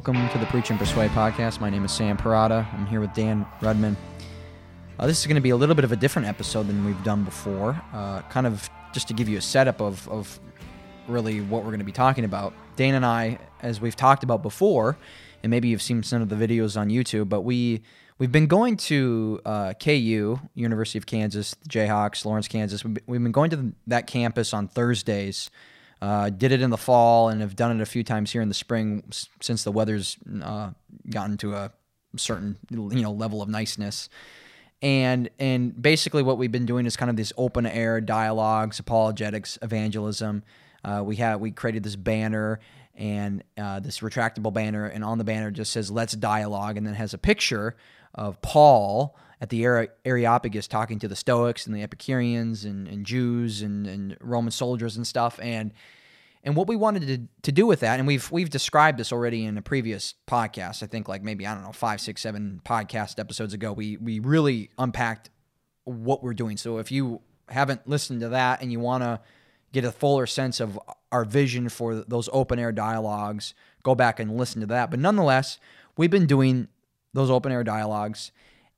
Welcome to the Preach and Persuade podcast. My name is Sam Parada. I'm here with Dan Rudman. Uh, this is going to be a little bit of a different episode than we've done before, uh, kind of just to give you a setup of, of really what we're going to be talking about. Dan and I, as we've talked about before, and maybe you've seen some of the videos on YouTube, but we we've been going to uh, KU, University of Kansas, the Jayhawks, Lawrence, Kansas. We've been going to that campus on Thursdays. Uh, did it in the fall and have done it a few times here in the spring since the weather's uh, gotten to a certain you know level of niceness. And and basically what we've been doing is kind of this open air dialogues, apologetics, evangelism. Uh, we have we created this banner and uh, this retractable banner, and on the banner just says "Let's dialogue," and then has a picture of Paul at the Areopagus talking to the Stoics and the Epicureans and, and Jews and, and Roman soldiers and stuff. And and what we wanted to, to do with that, and we've we've described this already in a previous podcast. I think like maybe I don't know five, six, seven podcast episodes ago. We we really unpacked what we're doing. So if you haven't listened to that and you want to get a fuller sense of our vision for those open air dialogues, go back and listen to that. But nonetheless, we've been doing those open air dialogues,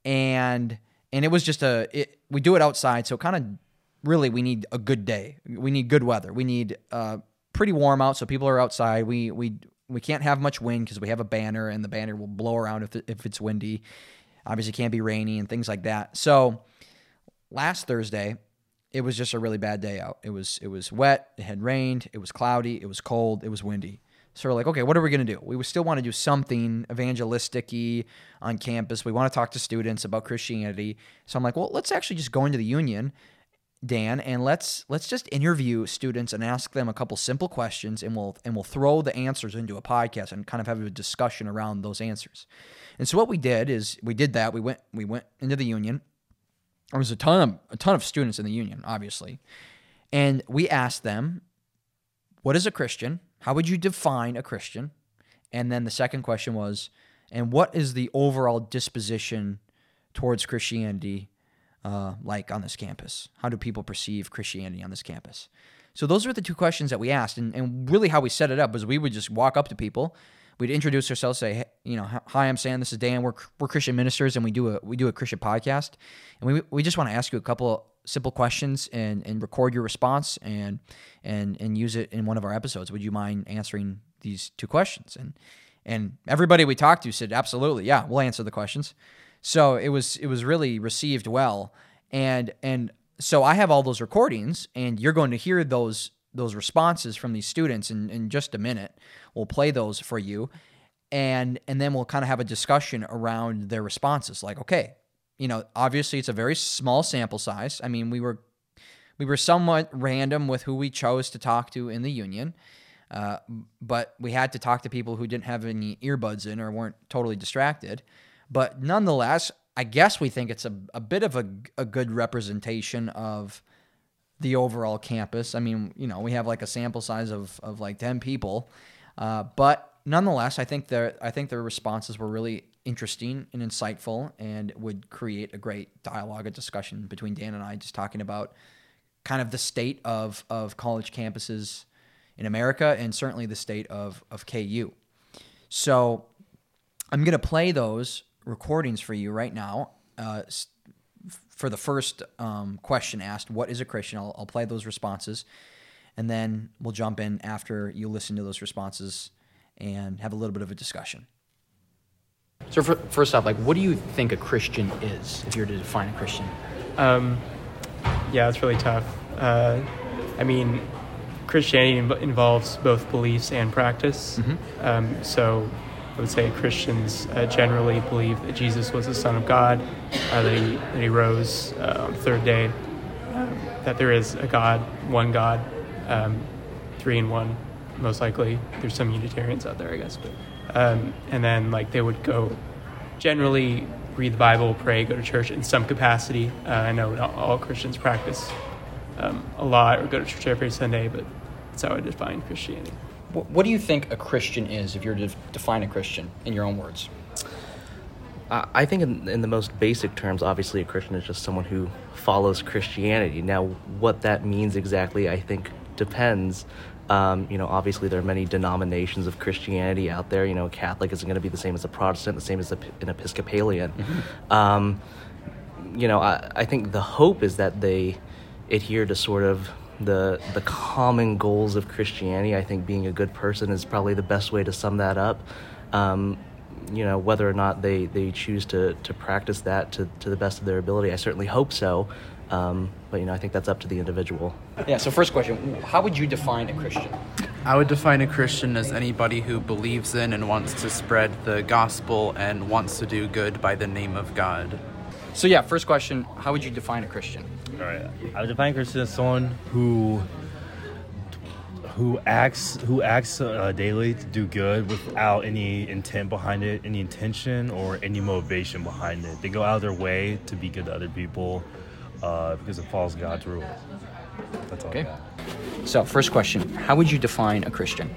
and and it was just a it, we do it outside, so kind of really we need a good day. We need good weather. We need uh, pretty warm out, so people are outside. We we we can't have much wind because we have a banner, and the banner will blow around if if it's windy. Obviously, can't be rainy and things like that. So last Thursday, it was just a really bad day out. It was it was wet. It had rained. It was cloudy. It was cold. It was windy. So we're like, okay, what are we to do? We still want to do something evangelistic on campus. We want to talk to students about Christianity. So I'm like, well, let's actually just go into the union Dan, and let's let's just interview students and ask them a couple simple questions, and we'll and we'll throw the answers into a podcast and kind of have a discussion around those answers. And so what we did is we did that. We went we went into the union. There was a ton of a ton of students in the union, obviously, and we asked them, "What is a Christian? How would you define a Christian?" And then the second question was, "And what is the overall disposition towards Christianity uh, like on this campus? How do people perceive Christianity on this campus? So those are the two questions that we asked, and, and really how we set it up was we would just walk up to people, we'd introduce ourselves, say, hey, you know, hi, I'm Sam, this is Dan, we're, we're Christian ministers, and we do a we do a Christian podcast, and we we just want to ask you a couple simple questions and and record your response and and and use it in one of our episodes. Would you mind answering these two questions? And and everybody we talked to said, absolutely, yeah, we'll answer the questions. So it was it was really received well, and and so I have all those recordings, and you're going to hear those those responses from these students in, in just a minute. We'll play those for you, and and then we'll kind of have a discussion around their responses. Like, okay, you know, obviously it's a very small sample size. I mean, we were we were somewhat random with who we chose to talk to in the union. Uh, but we had to talk to people who didn't have any earbuds in or weren't totally distracted. But nonetheless, I guess we think it's a, a bit of a, a good representation of the overall campus. I mean, you know, we have like a sample size of, of like 10 people. Uh, but nonetheless, I think their I think their responses were really interesting and insightful and would create a great dialogue, a discussion between Dan and I, just talking about kind of the state of, of college campuses in America and certainly the state of, of KU. So I'm going to play those recordings for you right now. Uh, for the first um, question asked, "What is a Christian?" I'll, I'll, play those responses, and then we'll jump in after you listen to those responses and have a little bit of a discussion. So, for, first off, like, what do you think a Christian is, if you were to define a Christian? Um, yeah, it's really tough. Uh, I mean, Christianity involves both beliefs and practice. Mm-hmm. Um, so I would say Christians uh, generally believe that Jesus was the Son of God, uh, that, he, that he rose uh, on the third day, um, that there is a God, one God, um, three in one, most likely. There's some Unitarians out there, I guess. But, um, and then, like, they would go generally read the Bible, pray, go to church in some capacity. Uh, I know not all Christians practice um, a lot or go to church every Sunday, but that's how I define Christianity. What do you think a Christian is, if you're to define a Christian in your own words? I think, in, in, the most basic terms, obviously, a Christian is just someone who follows Christianity. Now, what that means exactly, I think, depends. Um, you know, obviously there are many denominations of Christianity out there. You know, a Catholic isn't going to be the same as a Protestant, the same as a, an Episcopalian. Um, you know, I, I think the hope is that they adhere to sort of the the common goals of Christianity. I think being a good person is probably the best way to sum that up. Um, you know, whether or not they, they choose to, to practice that to, to the best of their ability, I certainly hope so. Um, but you know, I think that's up to the individual. Yeah. So first question: How would you define a Christian? I would define a Christian as anybody who believes in and wants to spread the gospel and wants to do good by the name of God. So yeah, first question: How would you define a Christian? All right. I would define Christian as someone who who acts who acts uh, daily to do good without any intent behind it, any intention or any motivation behind it. They go out of their way to be good to other people uh, because it follows God's rules. That's all. Okay. So first question: How would you define a Christian?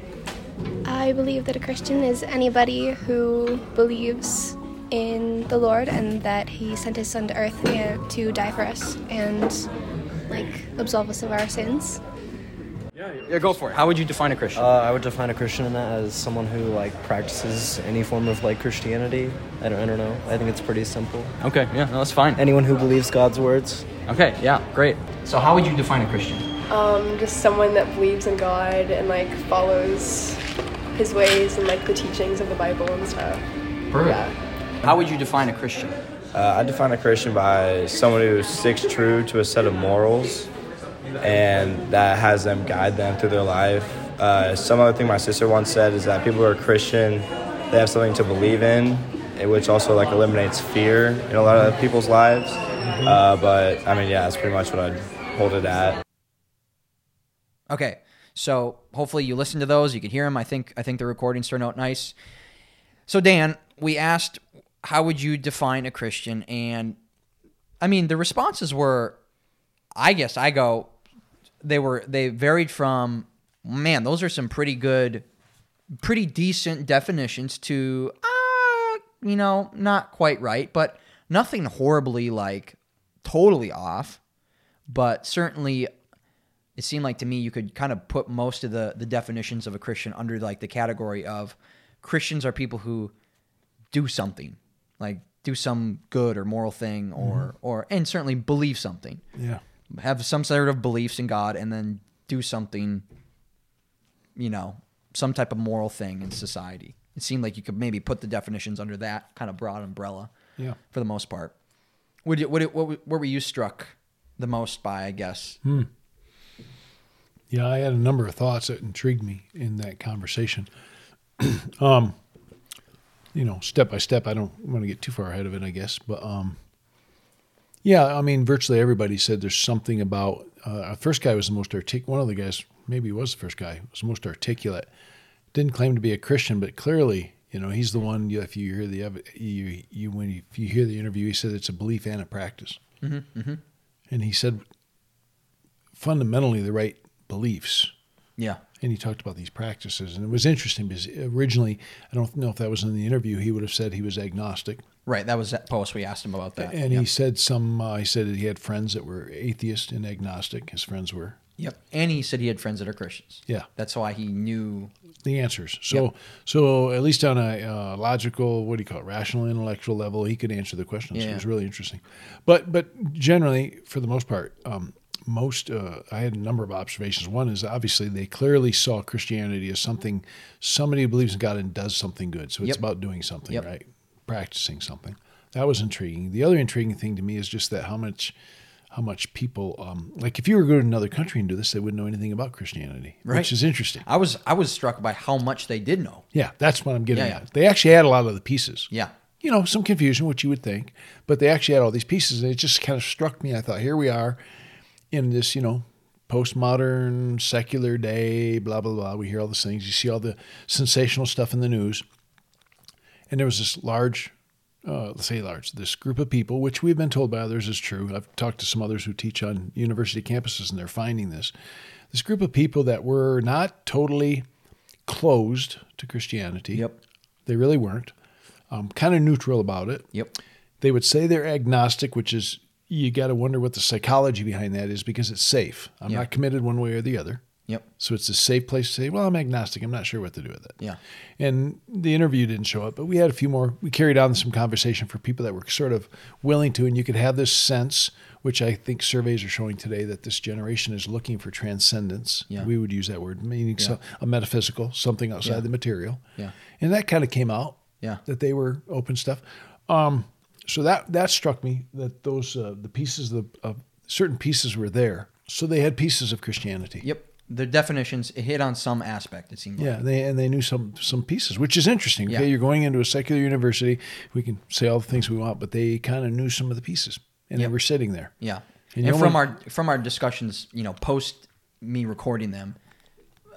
I believe that a Christian is anybody who believes in the Lord and that He sent His Son to earth to die for us and like absolve us of our sins. Yeah, go for it. How would you define a Christian? Uh, I would define a Christian in that as someone who like practices any form of like Christianity. I don't, I don't know. I think it's pretty simple. okay. Yeah. No, that's fine. Anyone who believes God's words. Okay. Yeah. Great. So how would you define a Christian? Um, just someone that believes in God and like follows his ways and like the teachings of the Bible and stuff. Perfect. Yeah. How would you define a Christian? Uh, I define a Christian by someone who sticks true to a set of morals and that has them guide them through their life. Uh, some other thing my sister once said is that people who are Christian, they have something to believe in, eh, which also like eliminates fear in a lot of people's lives. Uh, but I mean, yeah, that's pretty much what I'd hold it at. Okay. So hopefully you listen to those. You can hear them. I think I think the recordings turned out nice. So Dan, we asked how would you define a Christian, and I mean the responses were, I guess I go, they were they varied from, man, those are some pretty good, pretty decent definitions to, uh, you know, not quite right, but nothing horribly like totally off, but certainly it seemed like to me you could kind of put most of the the definitions of a Christian under like the category of Christians are people who do something, like do some good or moral thing or or and certainly believe something. Yeah. Have some sort of beliefs in God and then do something you know, some type of moral thing in society. It seemed like you could maybe put the definitions under that kind of broad umbrella Yeah. for the most part. Would you, what, what, what were you struck the most by, I guess? Yeah, I had a number of thoughts that intrigued me in that conversation. um, you know, step by step, I don't want to get too far ahead of it, I guess, but um, yeah, I mean, virtually everybody said there's something about. Uh, the first guy was the most articulate. One of the guys, maybe he was the first guy, was the most articulate. Didn't claim to be a Christian, but clearly, you know, he's the one. If you hear the you you when you, if you hear the interview, he said it's a belief and a practice, mm-hmm, and he said fundamentally the right beliefs Yeah. And he talked about these practices and it was interesting because originally i don't know if that was in the interview he would have said he was agnostic Right. That was that post. We asked him about that. and yep. he said some uh, he said that he had friends that were atheist and agnostic his friends were Yep. And he said he had friends that are Christians. Yeah. That's why he knew. the answers so so at least on a uh, logical what do you call it rational intellectual level he could answer the questions it was really interesting but but generally for the most part um, most uh, i had a number of observations one is obviously they clearly saw christianity as something somebody who believes in god and does something good so it's Yep. about doing something Yep. right practicing something that was intriguing the other intriguing thing to me is just that how much how much people um, like if you were to go to another country and do this they wouldn't know anything about christianity Right. which is interesting I was I was struck by how much they did know. yeah, that's what I'm getting Yeah, yeah. at. They actually had a lot of the pieces. Yeah. You know, some confusion, which you would think, but they actually had all these pieces. And it just kind of struck me. I thought, here we are in this, you know, postmodern, secular day, blah, blah, blah. We hear all these things. You see all the sensational stuff in the news. And there was this large, uh, let's say large, this group of people, which we've been told by others is true. I've talked to some others who teach on university campuses and they're finding this. This group of people that were not totally closed to Christianity. Yep. They really weren't. Um, kind of neutral about it. Yep. They would say they're agnostic, which is you got to wonder what the psychology behind that is because it's safe. I'm Yeah. not committed one way or the other. Yep. So it's a safe place to say, well, I'm agnostic. I'm not sure what to do with it. Yeah. And the interview didn't show up, but we had a few more. We carried on some conversation for people that were sort of willing to, and you could have this sense, which I think surveys are showing today, that this generation is looking for transcendence. Yeah. We would use that word, meaning so, a metaphysical, something outside Yeah. the material. Yeah. And that kind of came out. Yeah. That they were open stuff. Um, so that that struck me that those uh, the pieces of, of certain pieces were there. So they had pieces of Christianity. Yep. The definitions it hit on some aspect. It seemed. Yeah, Like. they and they knew some some pieces, which is interesting. Okay, Yeah. you're going into a secular university. We can say all the things we want, but they kind of knew some of the pieces, and Yep. they were sitting there. Yeah. And And, from our from our discussions, you know, post me recording them,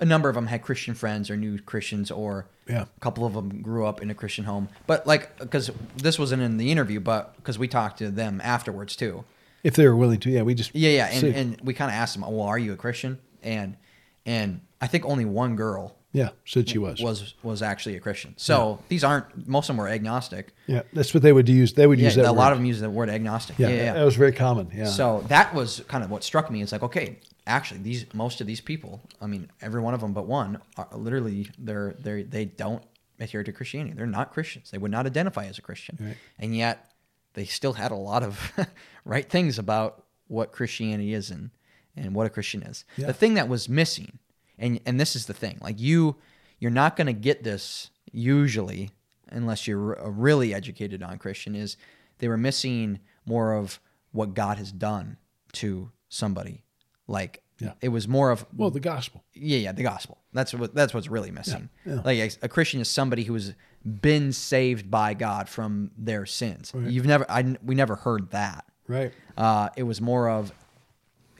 a number of them had Christian friends or knew Christians, or Yeah. a couple of them grew up in a Christian home. But like, because this wasn't in the interview, but because we talked to them afterwards too. If they were willing to, yeah, we just Yeah, yeah, and, and we kind of asked them, oh, "Well, are you a Christian?" And and I think only one girl yeah, said she was. was was actually a Christian. So these aren't most of them were agnostic. Yeah, that's what they would use. They would Yeah, use that. a lot of them use the word agnostic. Yeah, Yeah, yeah, that was very common. Yeah. So that was kind of what struck me. It's like, okay, actually, these most of these people, I mean, every one of them but one, are literally they're they they don't adhere to Christianity. They're not Christians. They would not identify as a Christian, Right. and yet they still had a lot of right things about what Christianity is and and what a Christian is. Yeah. The thing that was missing, and and this is the thing, like you, you're not going to get this usually unless you're r- uh, really educated on Christian. Is they were missing more of what God has done to somebody. Like Yeah. it was more of well, the gospel. yeah, yeah, the gospel. That's what that's what's really missing. Yeah, yeah. Like a, a Christian is somebody who has been saved by God from their sins. Right. You've never, I we never heard that. Right. Uh, it was more of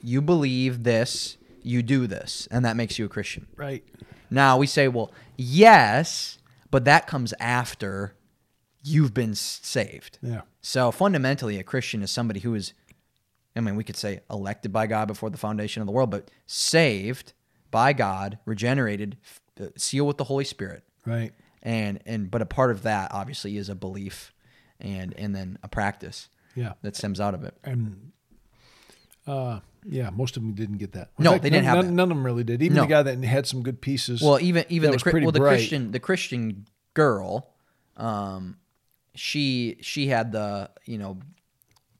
you believe this, you do this, and that makes you a Christian. Right. Now we say, well, yes, but that comes after you've been saved. Yeah. So fundamentally, a Christian is somebody who is, I mean, we could say elected by God before the foundation of the world, but saved by God, regenerated, uh, sealed with the Holy Spirit, Right. and and but a part of that obviously is a belief, and and then a practice Yeah. that stems out of it. And uh, yeah, most of them didn't get that. In No, fact, they didn't none, have none, that. none of them really did. Even No. the guy that had some good pieces. Well, even even the well the. Christian the Christian girl, um, she she had the you know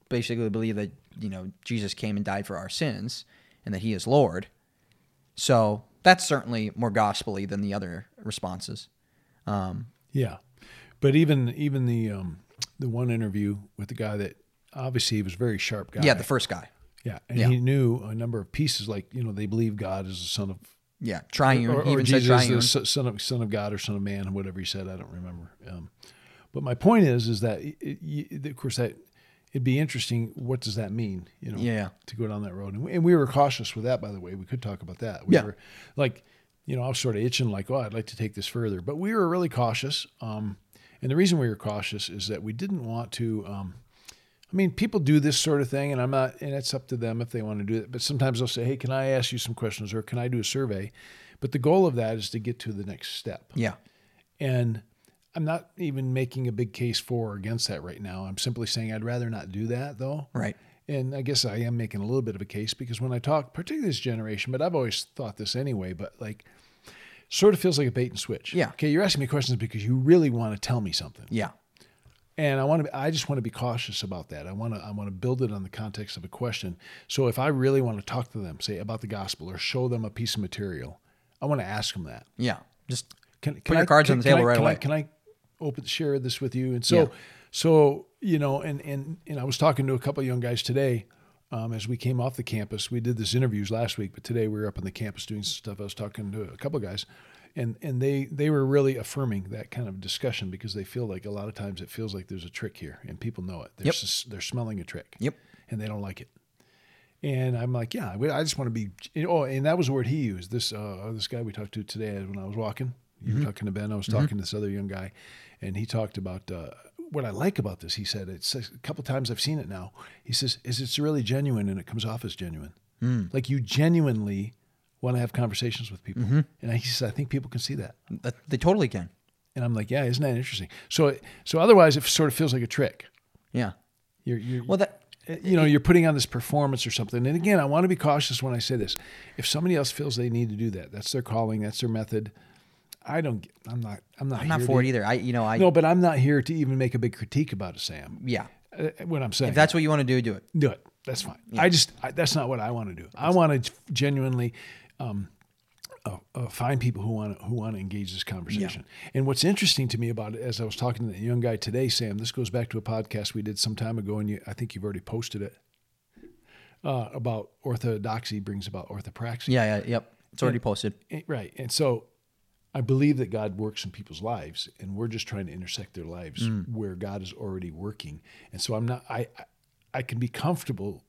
basically believe that you know Jesus came and died for our sins and that He is Lord. So that's certainly more gospelly than the other responses. Um, Yeah, but even even the um, the one interview with the guy that obviously he was a very sharp guy. yeah, the first guy. Yeah, and Yeah. he knew a number of pieces, like you know, they believe God is the son of Yeah, triune. or, or even Jesus triune. the son- son of son of God or son of man, or whatever he said. I don't remember. Um, but my point is, is that it, it, of course that it'd be interesting. What does that mean? You know, Yeah. to go down that road, and we, and we were cautious with that. By the way, we could talk about that. We Yeah. were like, you know, I was sort of itching, like, oh, I'd like to take this further, but we were really cautious. Um, and the reason we were cautious is that we didn't want to. Um, I mean, people do this sort of thing, and I'm not, and it's up to them if they want to do it. But sometimes they'll say, "Hey, can I ask you some questions, or can I do a survey?" But the goal of that is to get to the next step. yeah, And I'm not even making a big case for or against that right now. I'm simply saying I'd rather not do that, though. right. And I guess I am making a little bit of a case because when I talk, particularly this generation, but I've always thought this anyway, but like, sort of feels like a bait and switch. Yeah. Okay, you're asking me questions because you really want to tell me something Yeah, and I want to. Be, I just want to be cautious about that. I want to. I want to build it on the context of a question. So if I really want to talk to them, say about the gospel, or show them a piece of material, I want to ask them that. yeah. Just Can, can Put your I- cards can- on the table I- right can away. I, can I open share this with you? And so, Yeah. so you know, and and and I was talking to a couple of young guys today. Um, as we came off the campus, we did this interviews last week, but today we were up on the campus doing some stuff. I was talking to a couple of guys, and and they they were really affirming that kind of discussion because they feel like a lot of times it feels like there's a trick here, and people know it. They're Yep. s- they're smelling a trick. Yep. and they don't like it. And I'm like, yeah, I just want to be. Oh, and that was the word he used. This uh, this guy we talked to today when I was walking. You Mm-hmm. were talking to Ben. I was talking to this other young guy, and he talked about uh, what I like about this. He said it's a couple times I've seen it now. He says is it's really genuine and it comes off as genuine. Mm. Like you genuinely want to have conversations with people, Mm-hmm. and he says I think people can see that. they totally can. And I'm like, yeah, isn't that interesting? So so otherwise, it sort of feels like a trick. Yeah. You're, you're Well, that you know, you're putting on this performance or something. And again, I want to be cautious when I say this. If somebody else feels they need to do that, that's their calling, that's their method. I don't. get- I'm not. I'm not. I'm not for to- it either. I, you know, I no, but I'm not here to even make a big critique about it, Sam. yeah. Uh, what I'm saying. If that's what you want to do, do it. do it. That's fine. I just I, that's not what I want to do. I want to genuinely um, uh, uh, find people who want to who want to engage this conversation. And what's interesting to me about it, as I was talking to the young guy today, Sam, this goes back to a podcast we did some time ago, and you, I think you've already posted it uh, about orthodoxy brings about orthopraxy. Yeah, yeah, yep. It's already posted. Eh, Right. And so I believe that God works in people's lives and we're just trying to intersect their lives Mm. where God is already working. And so I'm not I I- can be comfortable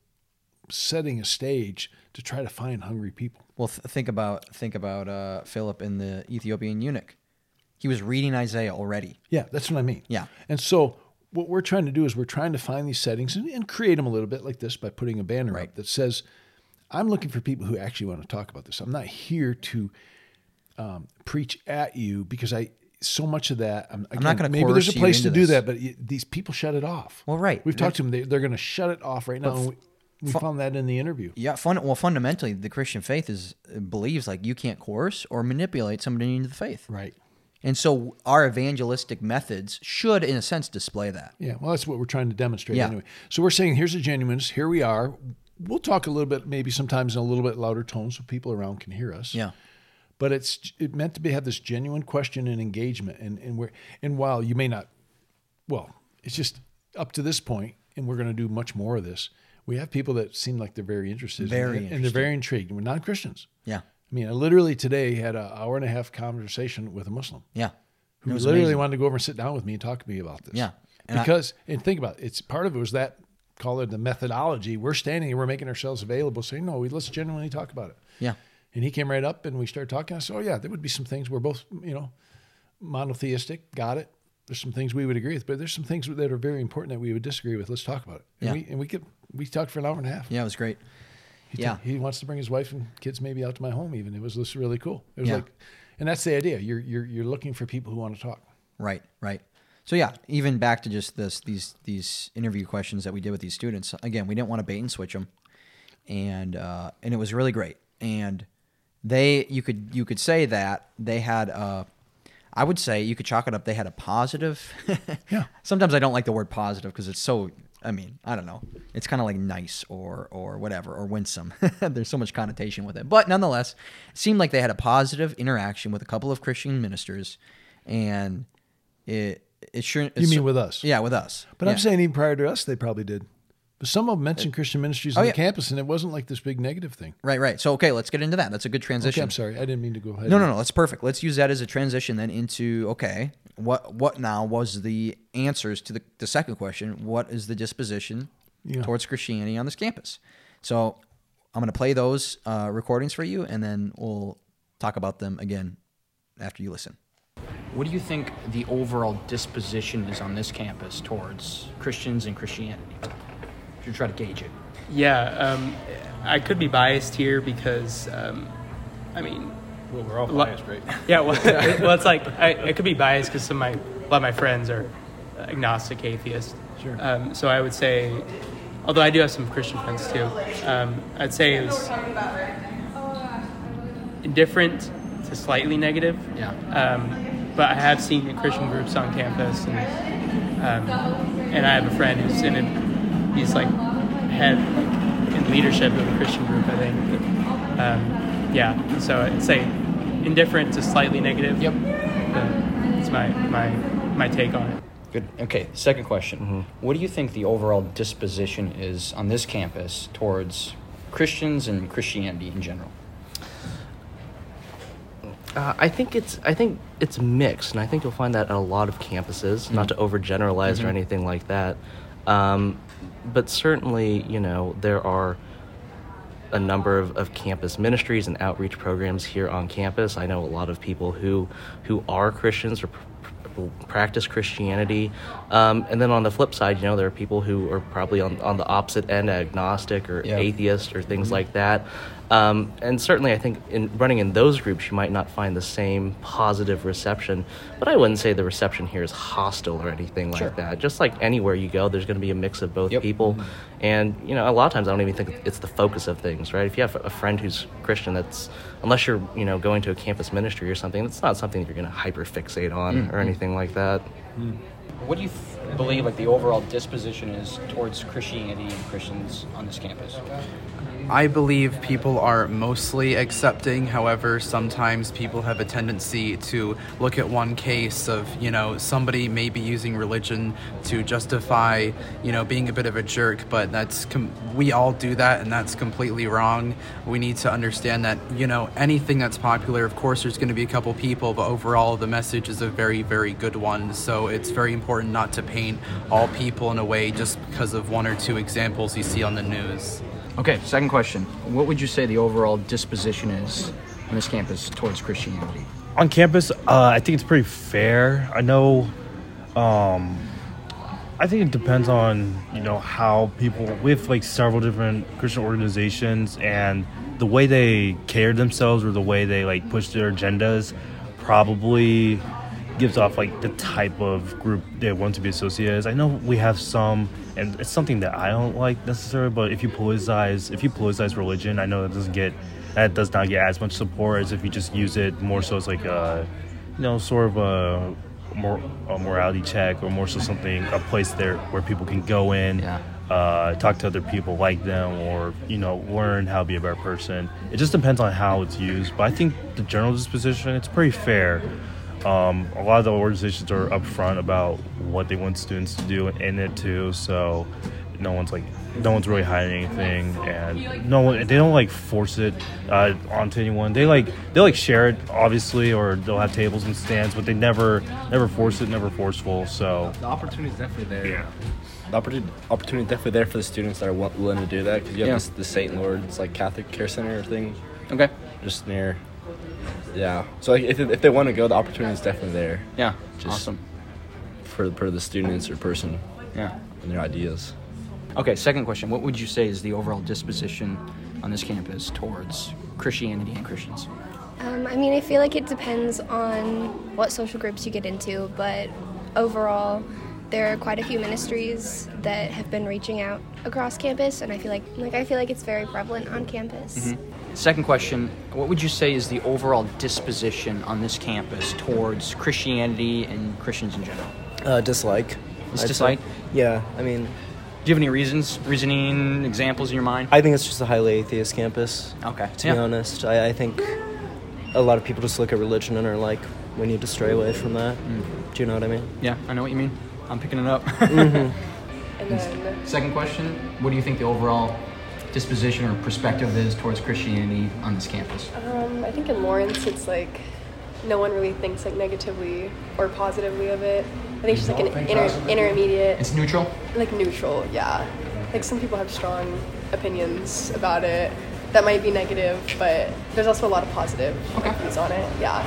setting a stage to try to find hungry people. Well, th- think about think about uh, Philip and the Ethiopian eunuch. He was reading Isaiah already. Yeah, that's what I mean. Yeah. And so what we're trying to do is we're trying to find these settings and, and create them a little bit like this by putting a banner up that says, I'm looking for people who actually want to talk about this. I'm not here to um, preach at you because I so much of that. I'm, I'm not gonna maybe there's a place to do this. that, but these people shut it off. Well, right. We've talked to them. They, they're going to shut it off right now. F- we found that in the interview. Yeah, fun, well, fundamentally, the Christian faith is believes like you can't coerce or manipulate somebody into the faith. Right. And so our evangelistic methods should, in a sense, display that. Yeah, well, that's what we're trying to demonstrate Yeah. anyway. So we're saying here's the genuineness. Here we are. We'll talk a little bit, maybe sometimes in a little bit louder tone, so people around can hear us. Yeah. But it's it meant to be have this genuine question and engagement, and and we're and while you may not, well, it's just up to this point, and we're going to do much more of this. We have people that seem like they're very interested, Very and, and they're very intrigued. We're non Christians. Yeah. I mean, I literally today had an hour and a half conversation with a Muslim. Yeah. Who literally amazing. wanted to go over and sit down with me and talk to me about this. Yeah. And I- because and think about it, it's part of it was that call it the methodology. We're standing and we're making ourselves available, saying, No, we let's genuinely talk about it. Yeah. And he came right up and we started talking. I said, Oh yeah, there would be some things we're both, you know, monotheistic, got it. There's some things we would agree with, but there's some things that are very important that we would disagree with. Let's talk about it. And Yeah. we and we could we talked for an hour and a half. Yeah, it was great. He yeah. took- he wants to bring his wife and kids maybe out to my home. Even it was just really cool. It was Yeah. like, and that's the idea. You're you're you're looking for people who want to talk. Right, right. So yeah, even back to just this these these interview questions that we did with these students. Again, we didn't want to bait and switch them, and uh, and it was really great. And they, you could you could say that they had a, I would say you could chalk it up. They had a positive. Yeah. Sometimes I don't like the word positive because it's so. I mean, I don't know. It's kind of like nice or or whatever or winsome. There's so much connotation with it, but nonetheless, it seemed like they had a positive interaction with a couple of Christian ministers, and it it sure. You mean with us? Yeah, with us. But Yeah. I'm saying even prior to us, they probably did. But some of them mentioned Christian ministries Oh, on yeah. the campus, and it wasn't like this big negative thing. Right, right. So okay, let's get into that. That's a good transition. Okay, I'm sorry, I didn't mean to go ahead. No, no, no. That's perfect. Let's use that as a transition then into okay, what what now was the answers to the, the second question? What is the disposition Yeah. towards Christianity on this campus? So I'm going to play those uh, recordings for you, and then we'll talk about them again after you listen. What do you think the overall disposition is on this campus towards Christians and Christianity? To try to gauge it. Yeah, um, I could be biased here because, um, I mean, Well, we're all Lo- biased, right? yeah. Well, well it's like I, I could be biased because some of my a lot of my friends are agnostic atheists. Sure. Um, so I would say, although I do have some Christian friends too, um, I'd say it was indifferent to slightly negative. Yeah. Um, but I have seen Christian groups on campus, and um, and I have a friend who's in it. He's like head in leadership of a Christian group, I think. Um, yeah. So I'd say indifferent to slightly negative. Yep. That's my my my take on it. Good. Okay. Second question. What do you think the overall disposition is on this campus towards Christians and Christianity in general? Uh, I think it's I think it's mixed, and I think you'll find that at a lot of campuses. Not to overgeneralize or Mhm. anything like that, um, but certainly you know there are a number of, of campus ministries and outreach programs here on campus. I know a lot of people who who are Christians or pr- pr- practice Christianity, um, and then on the flip side, you know there are people who are probably on on the opposite end, agnostic or Yeah. atheist or things Mhm. like that. Um, and certainly, I think in running in those groups, you might not find the same positive reception. But I wouldn't say the reception here is hostile or anything Sure. like that. Just like anywhere you go, there's going to be a mix of both Yep. people. Mm-hmm. And you know, a lot of times I don't even think it's the focus of things, right? If you have a friend who's Christian, that's unless you're you know going to a campus ministry or something, it's not something you're going to hyper fixate on mm-hmm. or anything like that. Mm-hmm. What do you th- believe like the overall disposition is towards Christianity and Christians on this campus? I believe people are mostly accepting. However, sometimes people have a tendency to look at one case of, you know, somebody may be using religion to justify, you know, being a bit of a jerk, but that's, com- we all do that and that's completely wrong. We need to understand that, you know, anything that's popular, of course, there's going to be a couple people, but overall, the message is a very, very good one. So it's very important not to paint all people in a way just because of one or two examples you see on the news. Okay, second question. What would you say the overall disposition is on this campus towards Christianity? on campus, uh, I think it's pretty fair. I know, um, I think it depends on you know how people. We have like several different Christian organizations, and the way they care themselves or the way they like push their agendas probably gives off like the type of group they want to be associated as. I know we have some, and it's something that I don't like necessarily. But if you politicize, if you politicize religion, I know that doesn't get that does not get as much support as if you just use it more so as like a, you know, sort of a more a morality check or more so something a place there where people can go in. Yeah. Uh, talk to other people like them or you know learn how to be a better person it just depends on how it's used but i think the general disposition it's pretty fair um, a lot of the organizations are upfront about what they want students to do in it too so no one's like no one's really hiding anything and no one they don't like force it uh, onto anyone they like they like share it obviously or they'll have tables and stands but they never never force it never forceful so The opportunity is definitely there. Yeah. The opportunity, opportunity is definitely there for the students that are willing to do that because you have Yeah. this, the St. Lord's like Catholic Care Center thing Okay. just near. Yeah. So like, if, if they want to go, the opportunity is definitely there Yeah. Just- awesome. for for the students or person Yeah. and their ideas. Okay, second question. What would you say is the overall disposition on this campus towards Christianity and Christians? Um, I mean, I feel like it depends on what social groups you get into, but overall, there are quite a few ministries that have been reaching out across campus, and I feel like like I feel like it's very prevalent on campus. Second question. What would you say is the overall disposition on this campus towards Christianity and Christians in general? Uh, dislike. It's I'd say. dislike? Yeah, I mean, Do you have any reasons, reasoning, examples in your mind? I think it's just a highly atheist campus. Okay. To Yeah. be honest, I, I think a lot of people just look at religion and are like, we need to stray away from that. Mm. Do you know what I mean? Yeah, I know what you mean. I'm picking it up. And then Second question. What do you think the overall disposition or perspective is towards Christianity on this campus? um, I think in Lawrence, it's like no one really thinks like negatively or positively of it. I think it's just like an inter- intermediate, It's neutral? like neutral. Yeah. Like some people have strong opinions about it that might be negative, but there's also a lot of positive views on it. Yeah.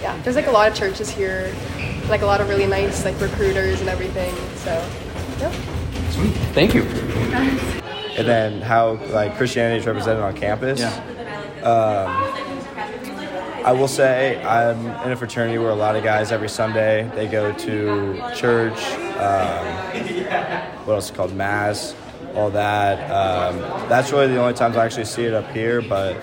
Yeah. There's like a lot of churches here, like a lot of really nice like recruiters and everything. So, yeah. Sweet. Thank you. and then how like Christianity is represented on campus. Um, I will say I'm in a fraternity where a lot of guys every Sunday they go to church. Um, what else is it called mass, all that. Um, that's really the only times I actually see it up here. But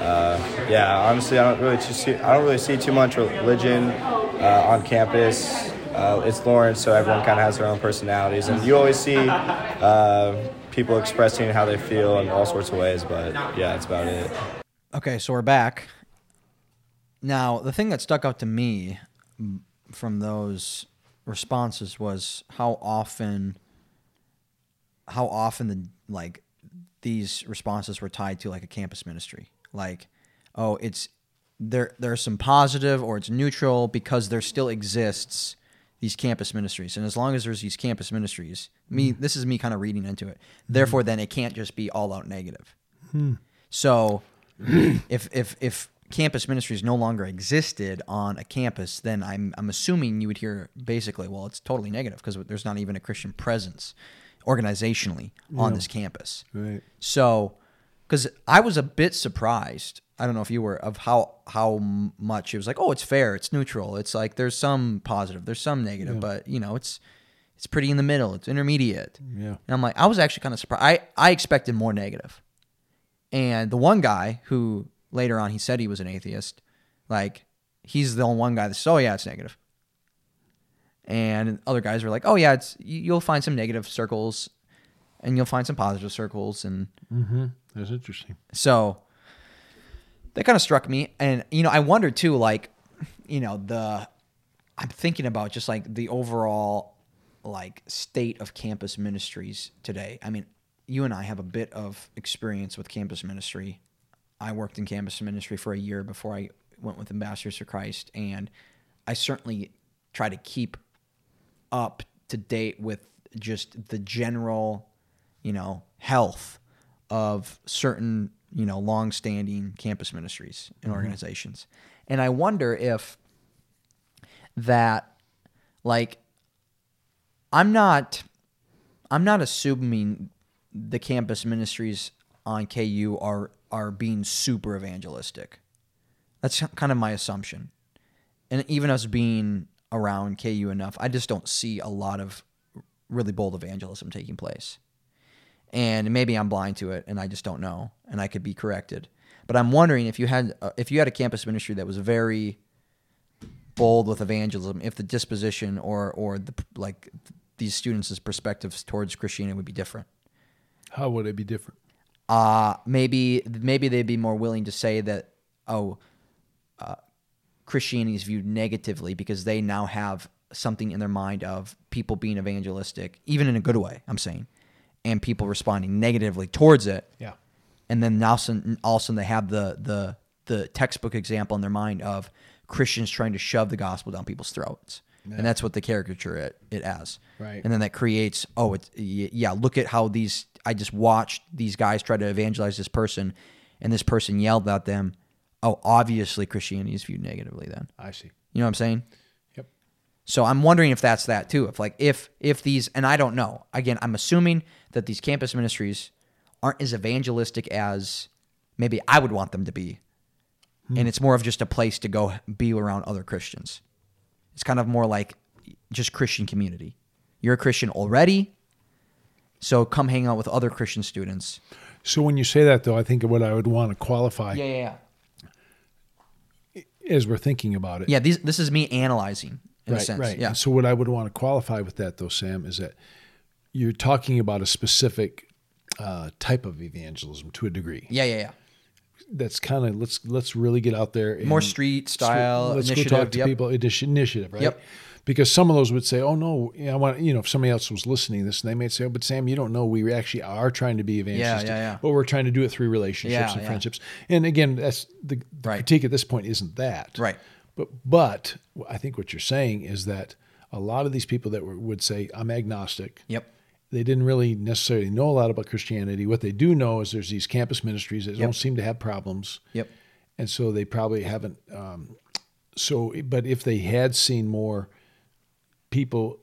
uh, yeah, honestly, I don't really see I don't really see too much religion uh, on campus. Uh, it's Lawrence, so everyone kind of has their own personalities, and you always see uh, people expressing how they feel in all sorts of ways. But yeah, that's about it. Okay, so we're back. Now, the thing that stuck out to me from those responses was how often how often the like these responses were tied to like a campus ministry. Like, oh, it's there there's some positive or it's neutral because there still exists these campus ministries. And as long as there's these campus ministries, me hmm. this is me kind of reading into it. Therefore hmm. then it can't just be all out negative. Hmm. So if if if campus ministries no longer existed on a campus, then I'm I'm assuming you would hear basically, well, it's totally negative because there's not even a Christian presence organizationally on Yeah. this campus. Right. So because I was a bit surprised. I don't know if you were of how how much it was like. Oh, it's fair. It's neutral. It's like there's some positive. There's some negative, Yeah. but you know, it's it's pretty in the middle. It's intermediate. Yeah. And I'm like, I was actually kind of surprised. I I expected more negative. And the one guy who later on he said he was an atheist, like he's the only one guy that says, "Oh yeah, it's negative." And other guys were like, "Oh yeah, it's you'll find some negative circles, and you'll find some positive circles." And Mm-hmm. That's interesting. so that kind of struck me, and you know, I wondered too, like, you know, the I'm thinking about just like the overall like state of campus ministries today. I mean, you and I have a bit of experience with campus ministry. I worked in campus ministry for a year before I went with Ambassadors for Christ, and I certainly try to keep up to date with just the general, you know, health of certain, you know, long-standing campus ministries and Mhm. organizations. And I wonder if that like I'm not I'm not assuming the campus ministries on KU are are being super evangelistic. That's kind of my assumption. And even us being around KU enough, I just don't see a lot of really bold evangelism taking place. And maybe I'm blind to it and I just don't know and I could be corrected. But I'm wondering if you had uh, if you had a campus ministry that was very bold with evangelism, if the disposition or or the like these students' perspectives towards Christianity would be different. How would it be different? Uh maybe maybe they'd be more willing to say that oh, uh, Christianity is viewed negatively because they now have something in their mind of people being evangelistic, even in a good way. I'm saying, and people responding negatively towards it. Yeah. And then also, also they have the the the textbook example in their mind of Christians trying to shove the gospel down people's throats. Yeah. And that's what the caricature it, it as. Right. And then that creates, oh, it's, yeah, look at how these, I just watched these guys try to evangelize this person, and this person yelled at them. Oh, obviously Christianity is viewed negatively then. I see. You know what I'm saying? Yep. So I'm wondering if that's that too. If like if if these and I don't know. Again, I'm assuming that these campus ministries aren't as evangelistic as maybe I would want them to be. Hmm. And it's more of just a place to go be around other Christians. It's kind of more like just Christian community. You're a Christian already, so come hang out with other Christian students. So when you say that, though, I think what I would want to qualify Yeah, yeah, yeah. as we're thinking about it. Yeah, these, this is me analyzing in right, a sense. Right. Yeah. And so what I would want to qualify with that, though, Sam, is that you're talking about a specific uh, type of evangelism to a degree. Yeah, yeah, yeah. That's kind of let's let's really get out there. More street style Let's go talk to yep. people. Initiative, right? Yep. Because some of those would say, "Oh no, I want you know." If somebody else was listening to this, and they might say, "Oh, but Sam, you don't know. We actually are trying to be evangelistic. yeah, yeah. But we're trying to do it through relationships Yeah, and yeah. friendships." And again, that's the, the critique at this point isn't that Right. but but I think what you're saying is that a lot of these people that would say I'm agnostic. Yep. They didn't really necessarily know a lot about Christianity. What they do know is there's these campus ministries that Yep. don't seem to have problems. Yep. And so they probably haven't. Um, so, but if they had seen more people